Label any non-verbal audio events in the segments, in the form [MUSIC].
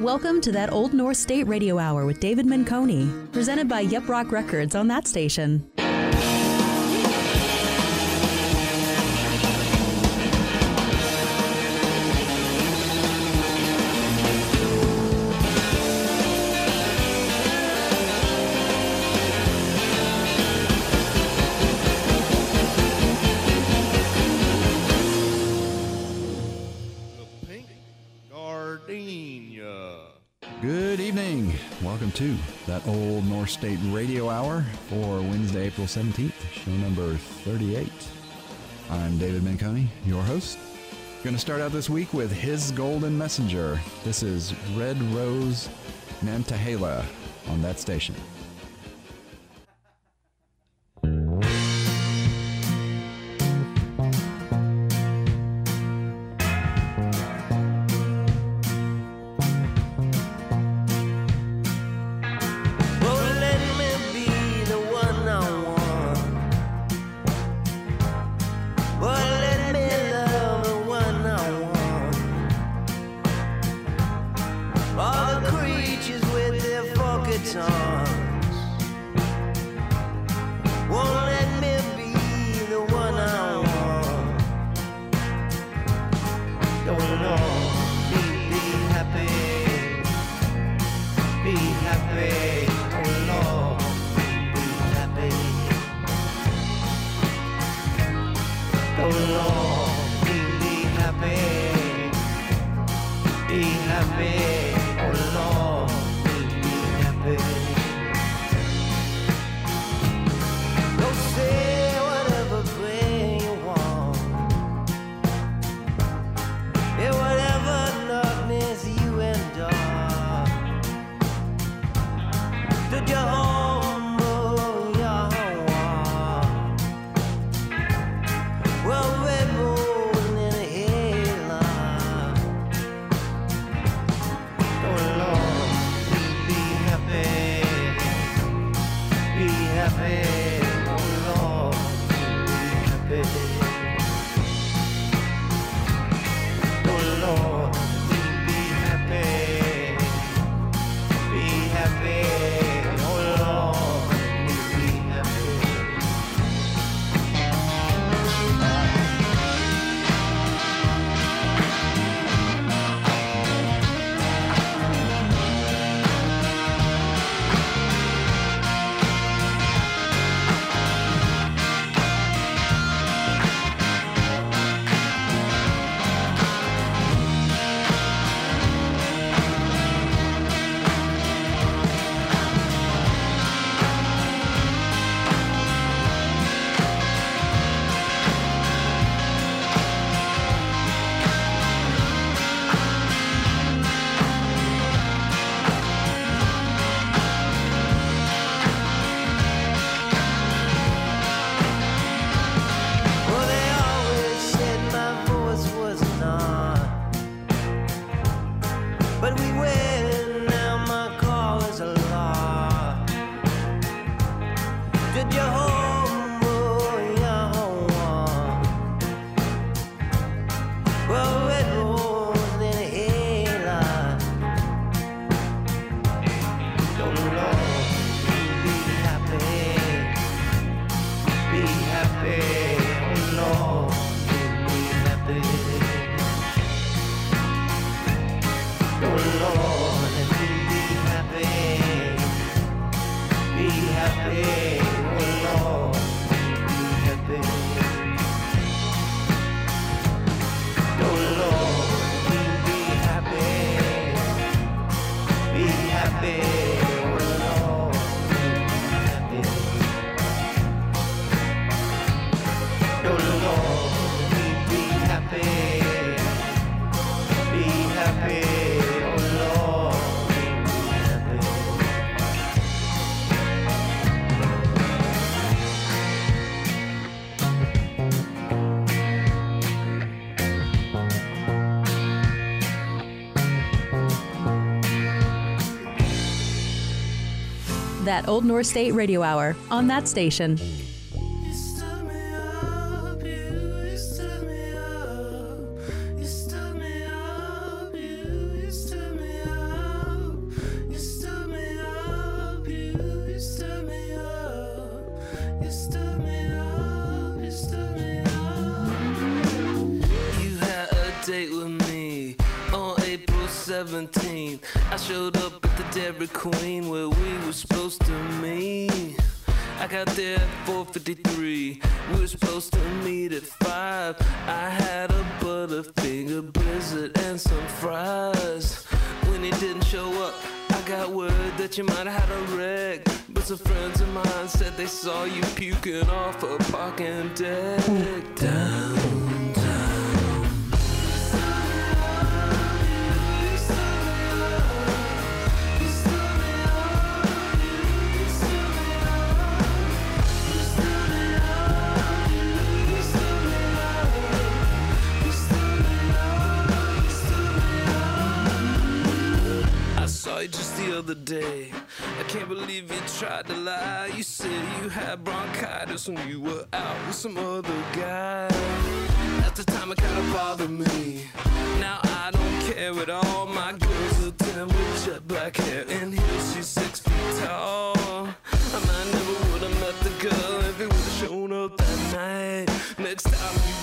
Welcome to that Old North State Radio Hour with David Menconi, presented by Yep Rock Records on that station. State Radio Hour for Wednesday, April 17th, show number 38. I'm David Menconi, your host. Going to start out this week with His Golden Messenger. This is Red Rose Nantahala on that station. happy, oh Lord, make me happy. at Old North State Radio Hour on that station. I showed Dairy Queen where we were supposed to meet. I got there at 4:53. We were supposed to meet at five. I had a butterfinger blizzard and some fries. When he didn't show up, I got word that you might have had a wreck. But some friends of mine said they saw you puking off a parking deck down. Just the other day. I can't believe you tried to lie. You said you had bronchitis when you were out with some other guy. At the time, it kinda bothered me. Now I don't care at all. My girl's a 10 with jet black hair and heels. She's six feet tall. I never would have met the girl if it would have shown up that night. Next time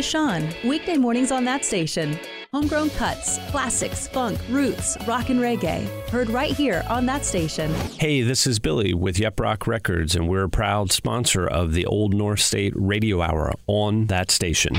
with Sean, weekday mornings on that station. Homegrown cuts, classics, funk, roots, rock, and reggae. Heard right here on that station. Hey, this is Billy with Yep Rock Records, and we're a proud sponsor of the Old North State Radio Hour on that station.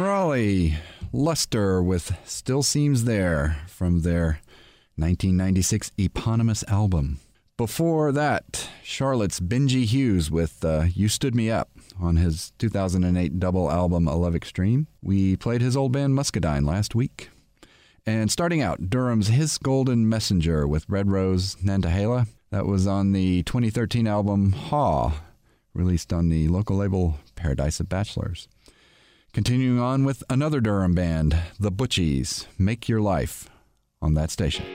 Raleigh, Luster with Still Seems There from their 1996 eponymous album. Before that, Charlotte's Benji Hughes with uh, You Stood Me Up on his 2008 double album A Love Extreme. We played his old band Muscadine last week. And starting out, Durham's His Golden Messenger with Red Rose Nantahala. That was on the 2013 album Haw, released on the local label Paradise of Bachelors. Continuing on with another Durham band, the Butchies, Make Your Life, on that station.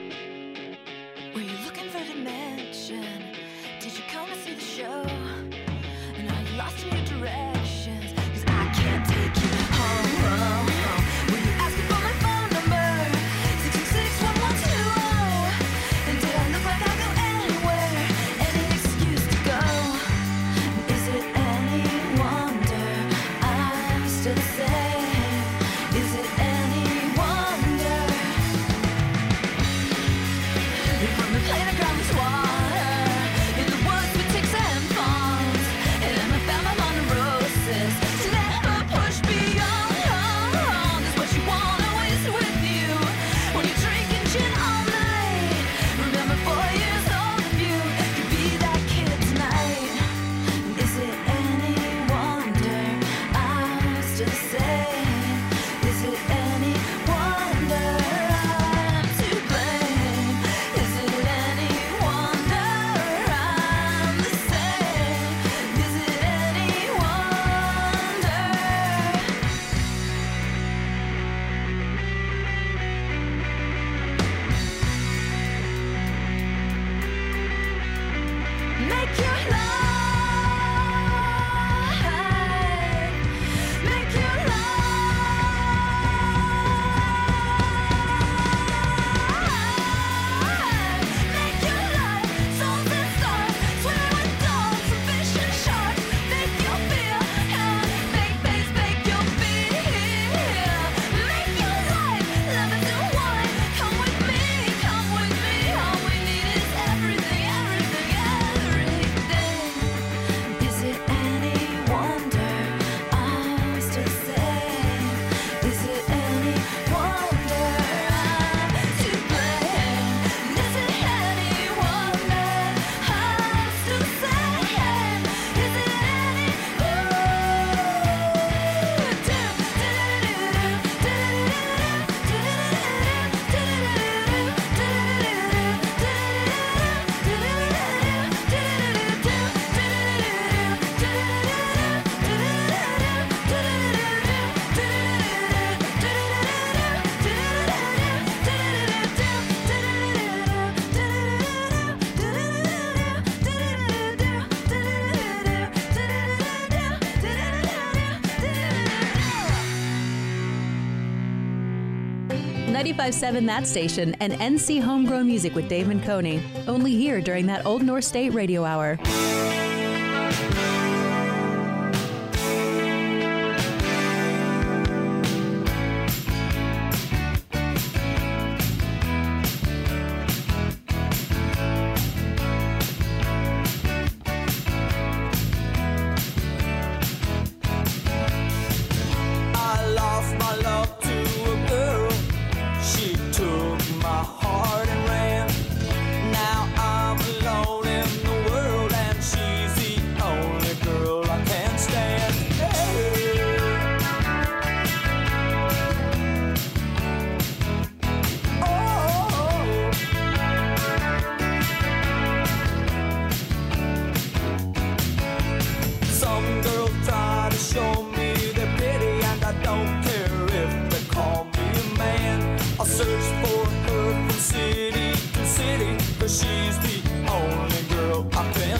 1057 That Station and NC Homegrown Music with Dave Menconi. Only here during that Old North State Radio Hour.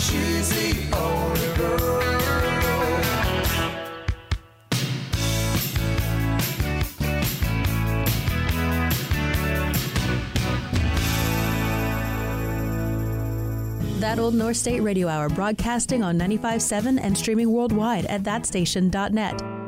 She's the only girl. That Old North State Radio Hour broadcasting on 95.7 and streaming worldwide at thatstation.net.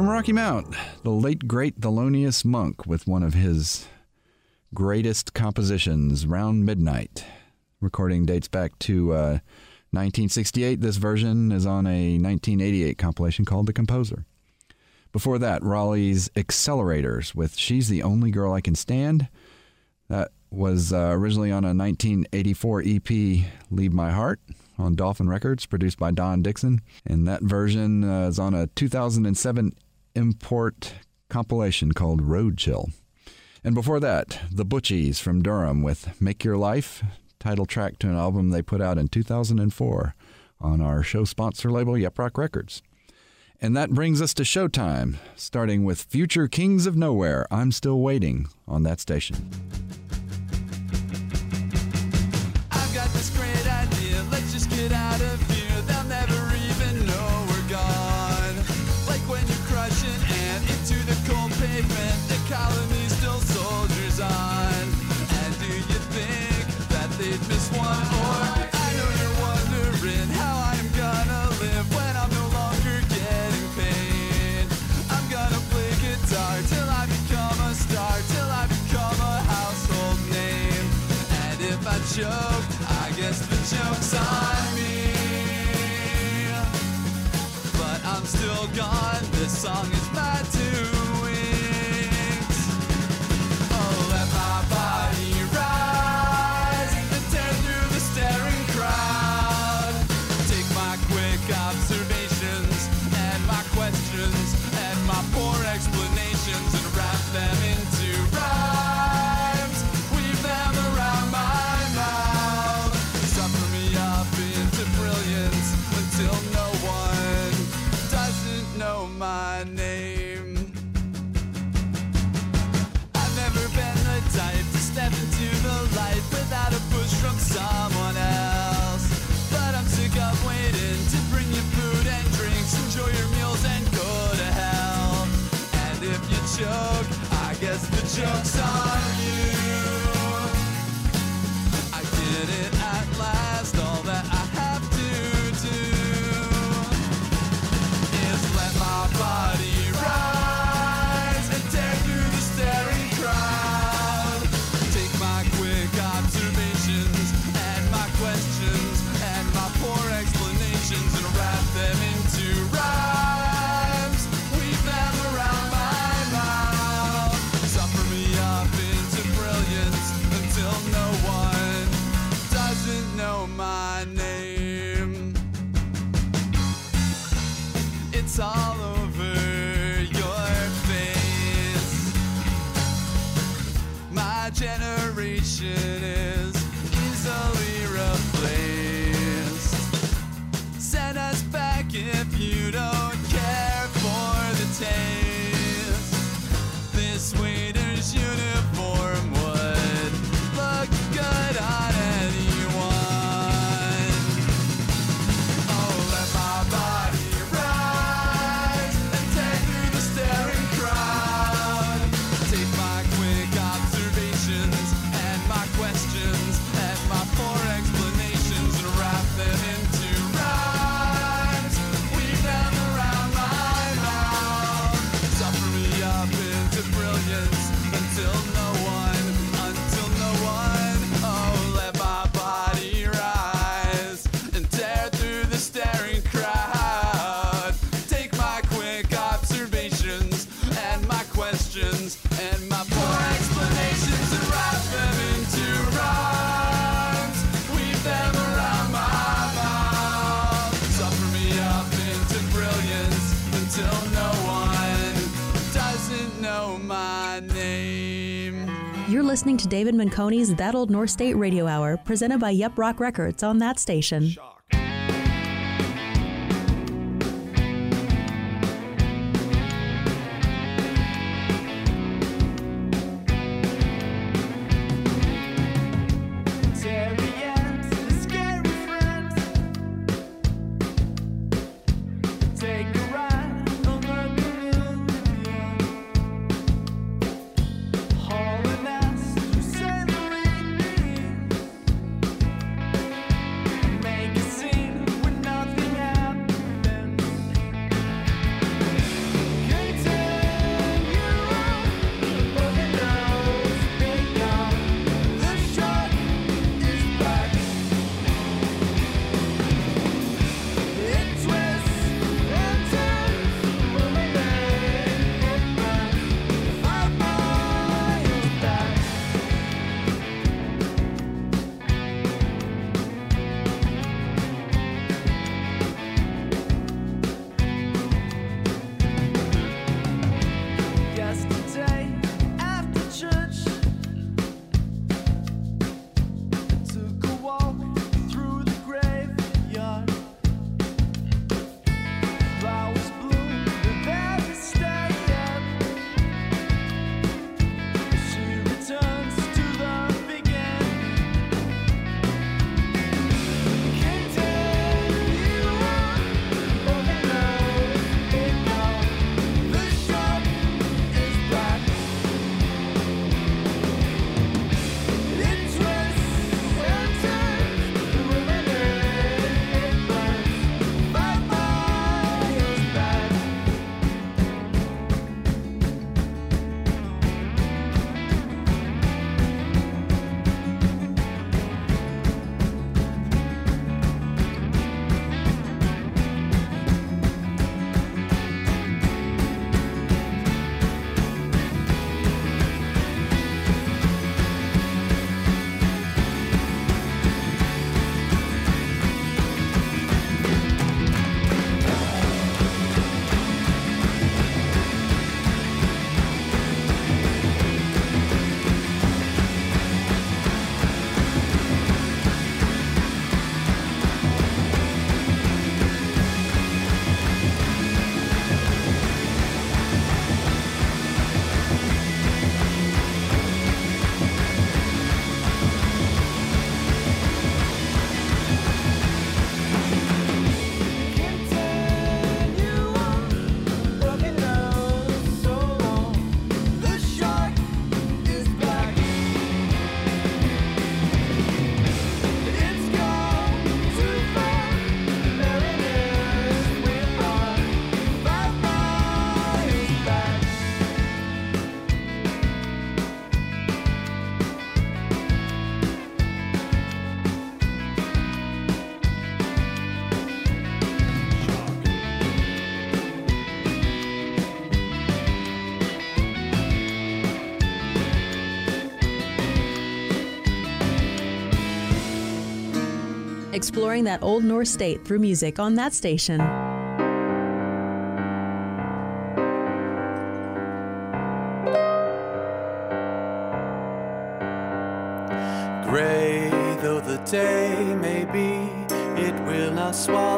From Rocky Mount, the late great Thelonious Monk with one of his greatest compositions, Round Midnight. Recording dates back to uh, 1968. This version is on a 1988 compilation called The Composer. Before that, Raleigh's Accelerators with She's the Only Girl I Can Stand. That was uh, originally on a 1984 EP, Leave My Heart, on Dolphin Records, produced by Don Dixon. And that version uh, is on a 2007 import compilation called Road Chill. And before that, The Butchies from Durham with Make Your Life, title track to an album they put out in 2004 on our show sponsor label, Yep Rock Records. And that brings us to showtime, starting with Future Kings of Nowhere. I'm still waiting on that station. The colony's still soldiers on. And do you think that they'd miss one? I know you're wondering how I'm gonna live when I'm no longer getting paid. I'm gonna play guitar till I become a star, till I become a household name. And if I choke, I guess the joke's on me. But I'm still gone. This song is my two joke's David Menconi's That Old North State Radio Hour, presented by Yep Rock Records on that station. Exploring that old North state through music on that station. Gray though the day may be, it will not swallow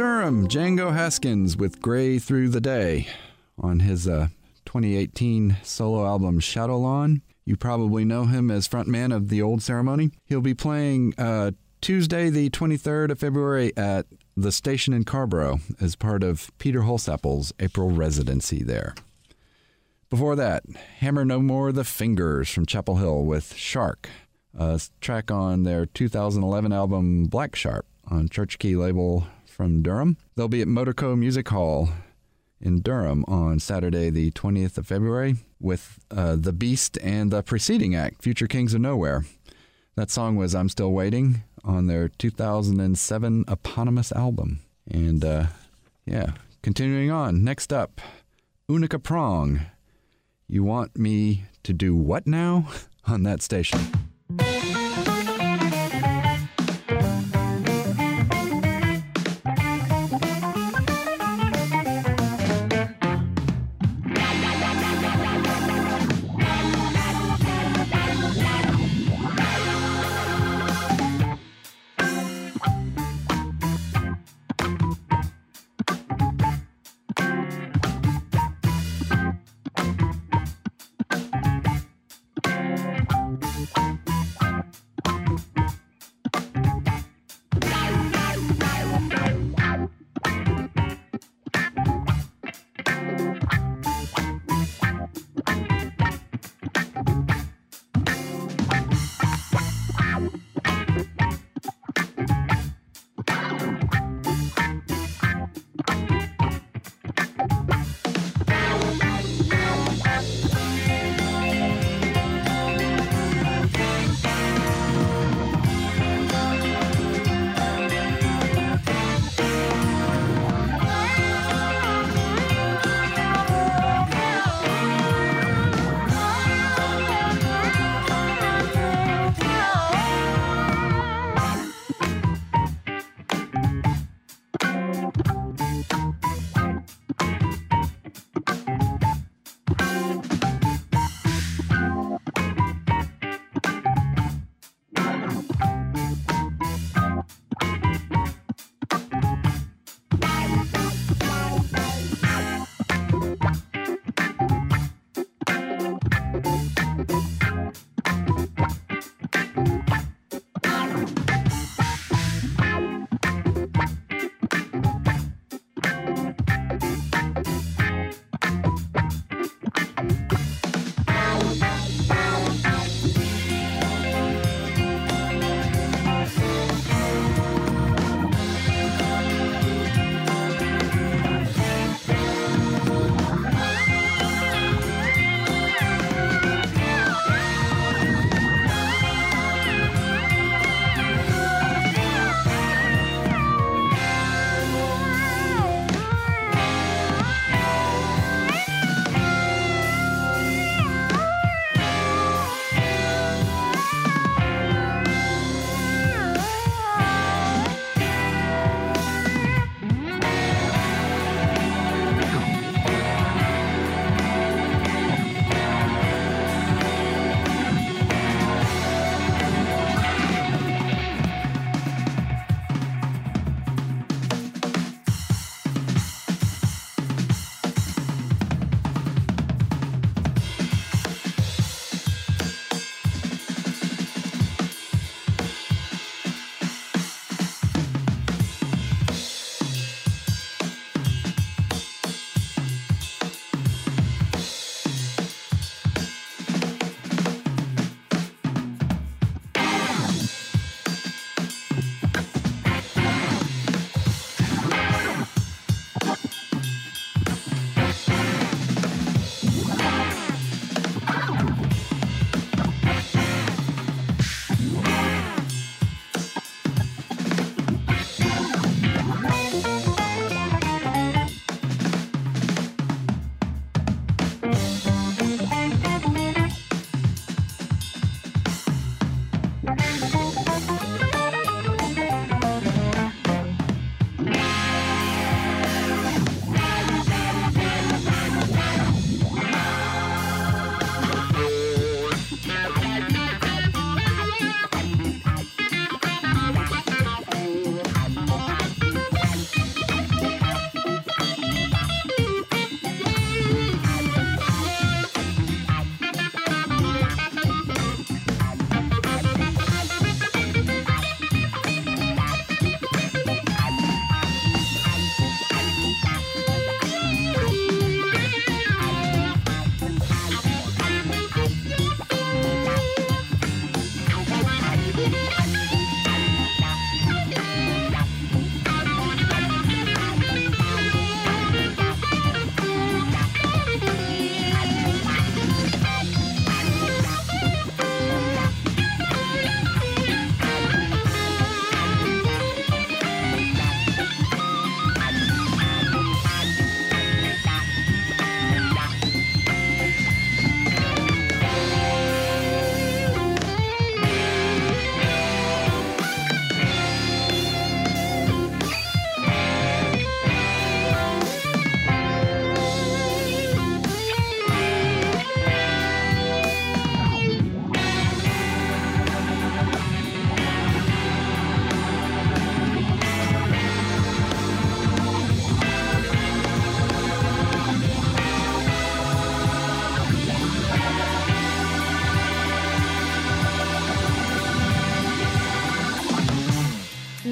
Durham, Django Haskins with Gray Through the Day on his uh, 2018 solo album Shadowlawn. You probably know him as frontman of The Old Ceremony. He'll be playing uh, Tuesday, the 23rd of February at the station in Carrboro as part of Peter Holsapple's April residency there. Before that, Hammer No More the Fingers from Chapel Hill with Shark, a track on their 2011 album Black Shark on Church Key label from Durham. They'll be at Motorco Music Hall in Durham on Saturday, the 20th of February, with uh, The Beast and the preceding act, Future Kings of Nowhere. That song was I'm Still Waiting on their 2007 eponymous album. And uh, yeah, continuing on. Next up, Unica Prong. You want me to do what now [LAUGHS] on that station?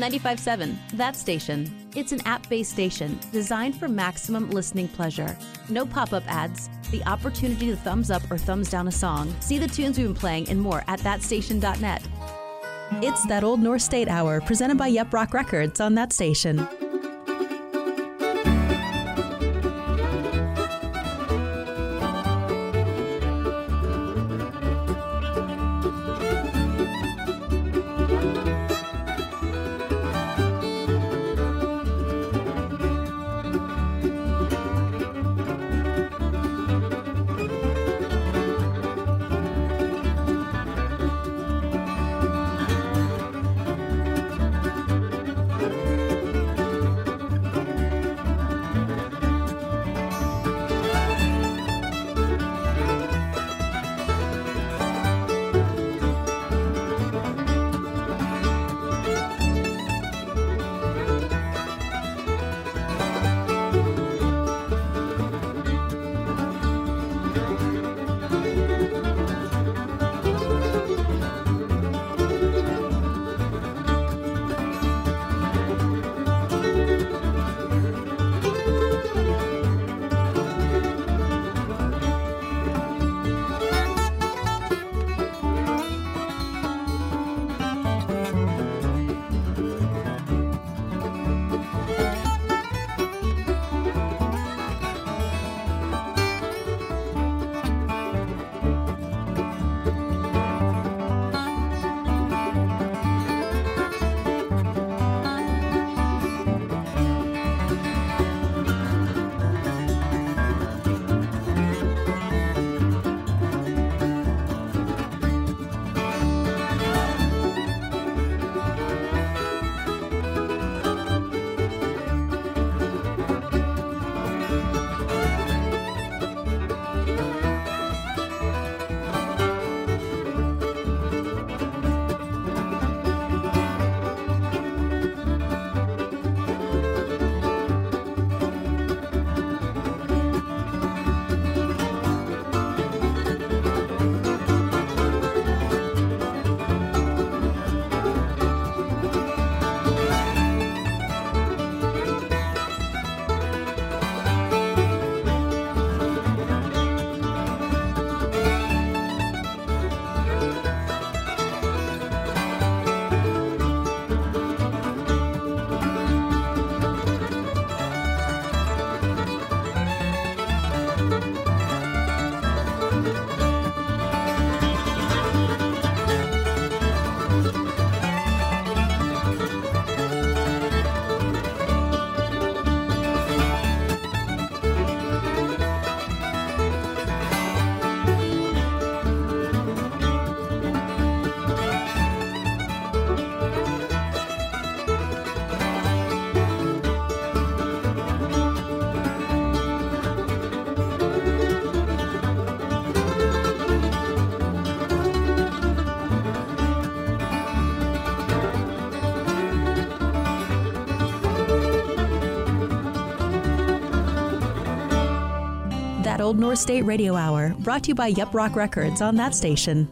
95.7, that station. It's an app based station designed for maximum listening pleasure. No pop up ads, the opportunity to thumbs up or thumbs down a song, see the tunes we've been playing, and more at thatstation.net. It's that old North State Hour presented by Yep Rock Records on that station. Old North State Radio Hour, brought to you by Yep Rock Records on that station.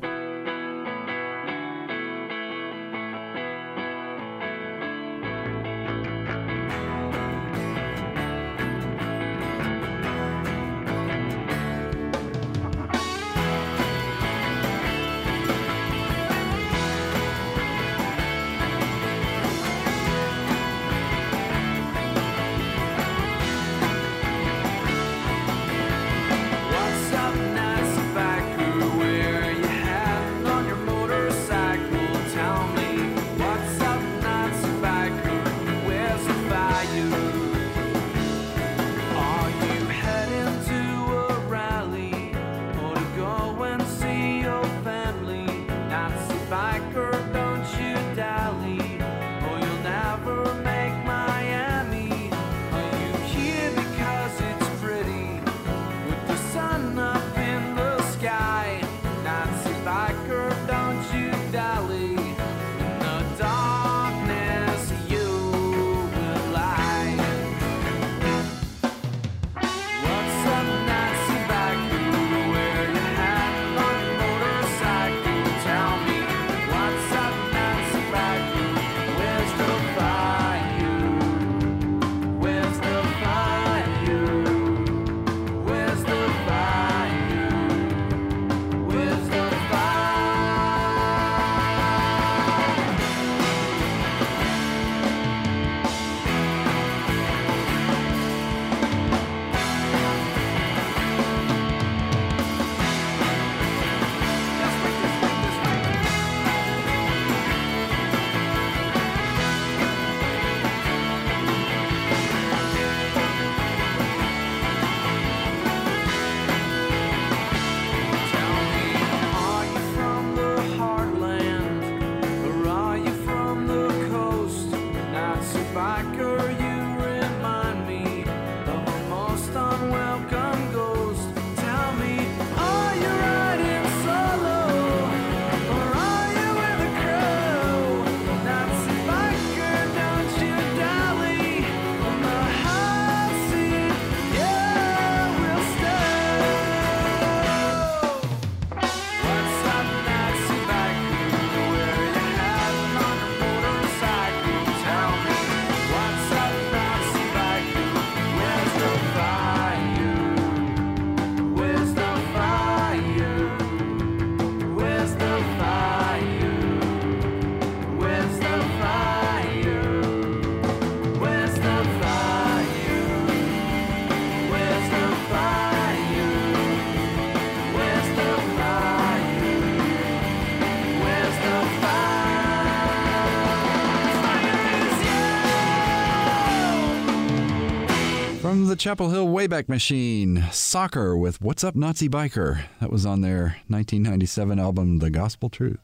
The Chapel Hill Wayback Machine, Soccer with What's Up Nazi Biker. That was on their 1997 album, The Gospel Truth.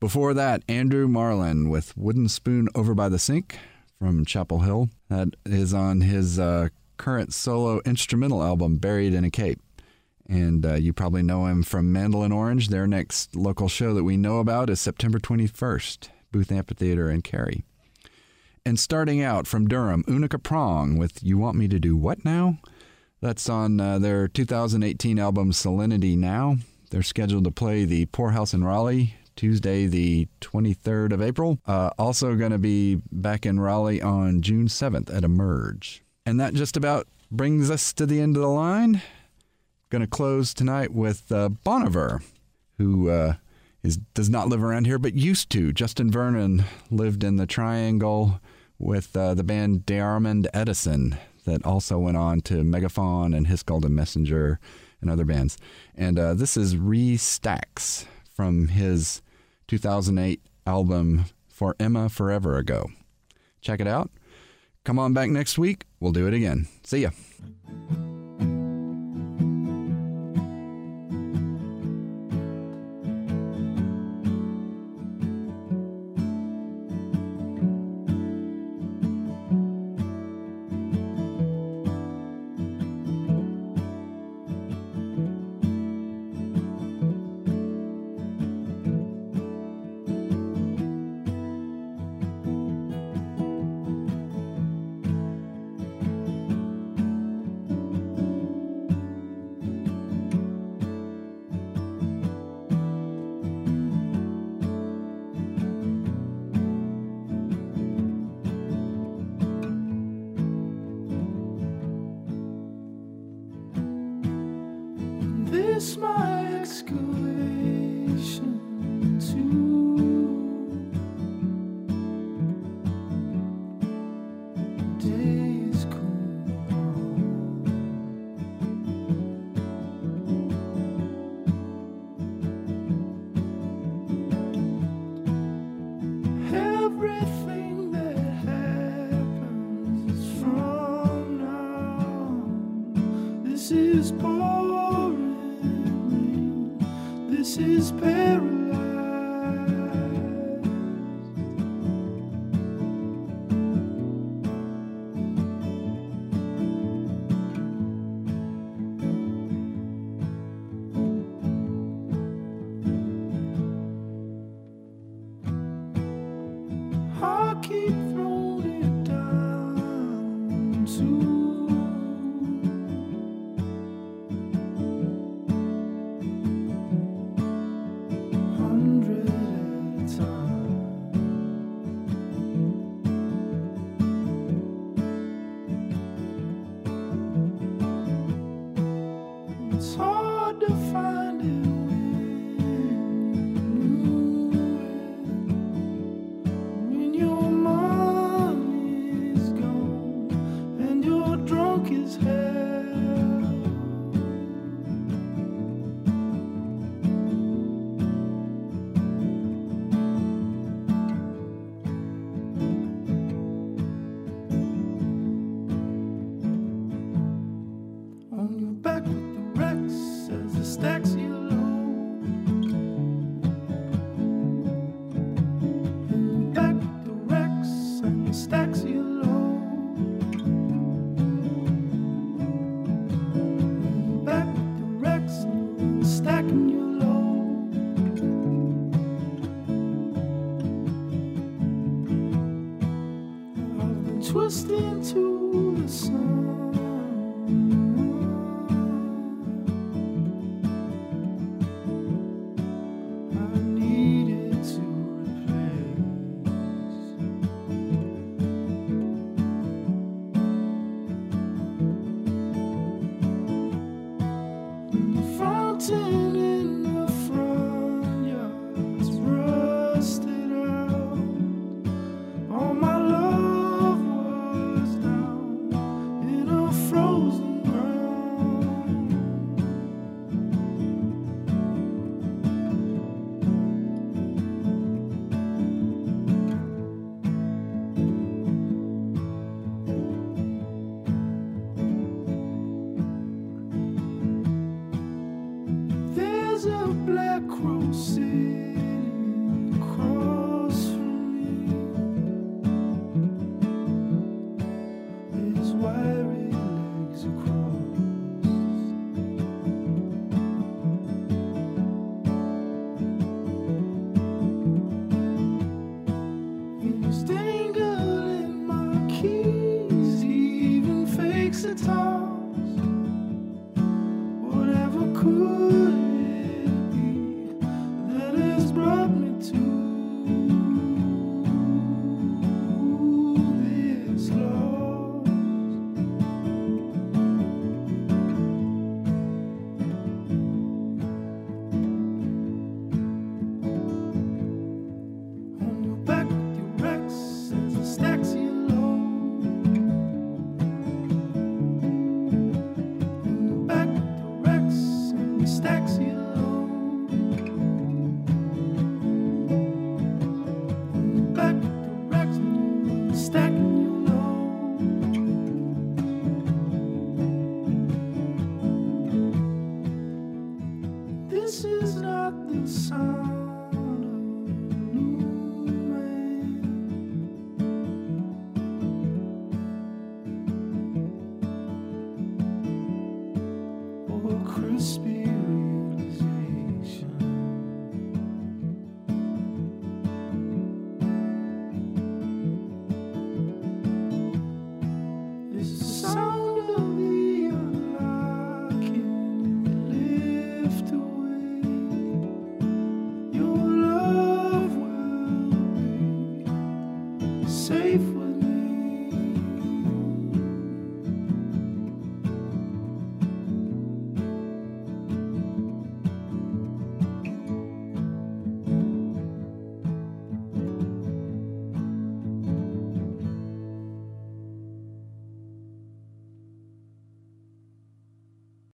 Before that, Andrew Marlin with Wooden Spoon Over by the Sink from Chapel Hill. That is on his uh, current solo instrumental album, Buried in a Cape. And uh, you probably know him from Mandolin Orange. Their next local show that we know about is September 21st, Booth Amphitheater in Cary. And starting out from Durham, Unica Prong with You Want Me to Do What Now? That's on uh, their 2018 album Salinity Now. They're scheduled to play the Pour House in Raleigh Tuesday, the 23rd of April. Uh, also going to be back in Raleigh on June 7th at Imurj. And that just about brings us to the end of the line. Going to close tonight with uh, Bon Iver, who uh, is does not live around here, but used to. Justin Vernon lived in the Triangle with uh, the band DeYarmond Edison, that also went on to Megafaun and His Golden Messenger and other bands. And uh, this is Re Stacks from his 2008 album For Emma Forever Ago. Check it out. Come on back next week. We'll do it again. See ya. change.